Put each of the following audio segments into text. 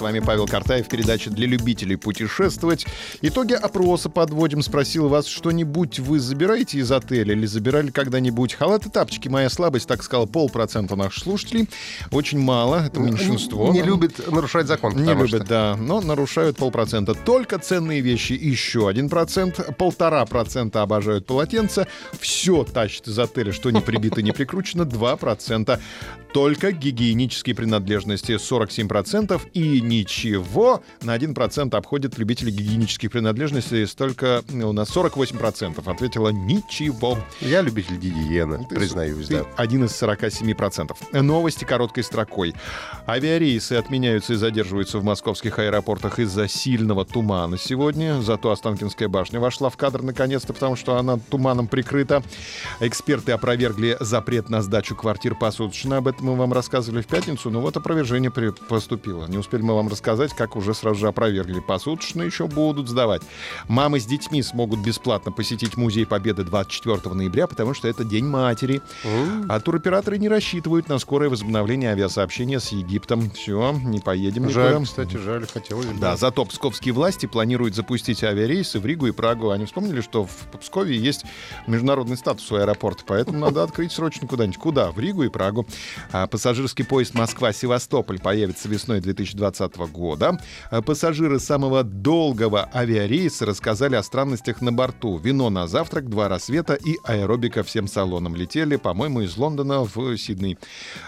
С вами Павел Картаев, передача для любителей путешествовать. Итоги опроса подводим. Спросил вас, что-нибудь вы забираете из отеля или забирали когда-нибудь? Халаты, тапочки, моя слабость, так сказал, полпроцента наших слушателей. Очень мало, это меньшинство. Не любит нарушать закон. Не любят, что- да, но нарушают полпроцента. Только ценные вещи еще один процент, полтора процента обожают полотенца, все тащат из отеля, что не прибито, не прикручено, два процента. Только гигиенические принадлежности 47% и ничего на 1% обходят любители гигиенических принадлежностей, столько у нас 48% ответила ничего. Я любитель гигиены, Ты- признаюсь, ты да. один из 47%. Новости короткой строкой. Авиарейсы отменяются и задерживаются в московских аэропортах из-за сильного тумана сегодня. Зато Останкинская башня вошла в кадр наконец-то, потому что она туманом прикрыта. Эксперты опровергли запрет на сдачу квартир посуточно. Об этом мы вам рассказывали в пятницу. Но вот опровержение поступило. Не успели мы вам рассказать, как уже сразу же опровергли. Посуточно еще будут сдавать. Мамы с детьми смогут бесплатно посетить Музей Победы 24 ноября, потому что это День матери. А туроператоры не рассчитывают на скорое возобновление авиасообщения с Египтом. Все, не поедем Жаль, никуда. кстати, жаль, хотелось бы. Да, зато псковские власти планируют запустить авиарейсы в Ригу и Прагу. Они вспомнили, что в Пскове есть международный статус у аэропорта, поэтому надо открыть срочно куда-нибудь. Куда? В Ригу и Прагу. А пассажирский поезд Москва-Севастополь появится весной 2020 года. А пассажиры самого долгого авиарейса рассказали о странностях на борту. Вино на завтрак, два рассвета и аэробика всем салонам. Летели, по-моему, из Лондона в Сидней.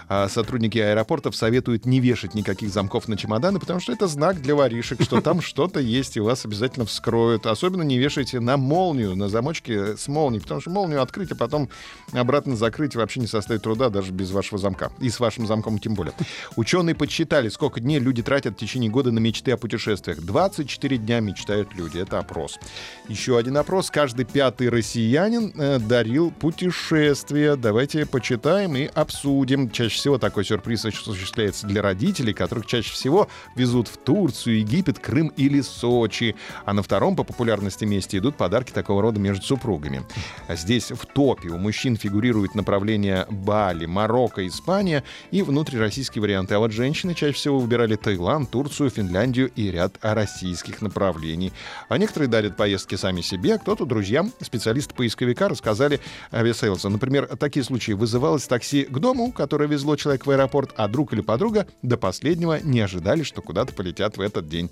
А сотрудники аэропортов советуют не вешать никаких замков на чемоданы, потому что это знак для воришек, что там что-то есть, и вас обязательно вскроют. Особенно не вешайте на молнию, на замочке с молнией, потому что молнию открыть, а потом обратно закрыть вообще не составит труда даже без вашего замка. И с вашим замком тем более. Ученые подсчитали, сколько дней люди тратят в течение года на мечты о путешествиях. 24 дня мечтают люди. Это опрос. Еще один опрос. Каждый пятый россиянин э, дарил путешествия. Давайте почитаем и обсудим. Чаще всего такой сюрприз осуществляется для родителей, которых чаще всего везут в Турцию, Египет, Крым или Сочи. А на втором по популярности месте идут подарки такого рода между супругами. А Здесь в топе у мужчин фигурируют направления Бали, Марокко, Испания и внутрироссийские варианты. А вот женщины чаще всего выбирали Таиланд, Турцию, Финляндию и ряд российских направлений. А некоторые дарят поездки сами себе, а кто-то друзьям. Специалисты поисковика рассказали Aviasales а. Например, такие случаи. Вызывалось такси к дому, которое везло человек в аэропорт, а друг или подруга до последнего не ожидали, что куда-то полетят в этот день.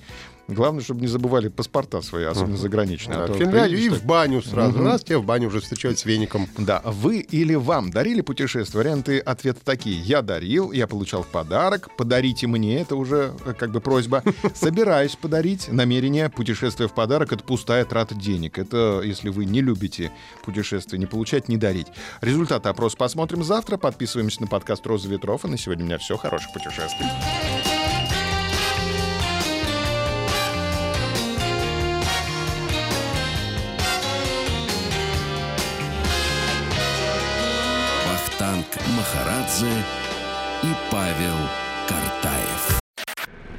Главное, чтобы не забывали паспорта свои, особенно заграничные. Да, а в Финляндию и в баню сразу. Мгм. Раз тебя в баню уже встречают с веником. да, вы или вам дарили путешествия? Варианты ответа такие. Я дарил, я получал подарок. Подарите мне, это уже как бы просьба. Собираюсь подарить. Намерение путешествия в подарок — это пустая трата денег. Это если вы не любите путешествия, не получать, не дарить. Результаты опроса посмотрим завтра. Подписываемся на подкаст «Роза ветров». И на сегодня у меня все. Хороших путешествий. Вахтанг Махарадзе и Павел Картаев.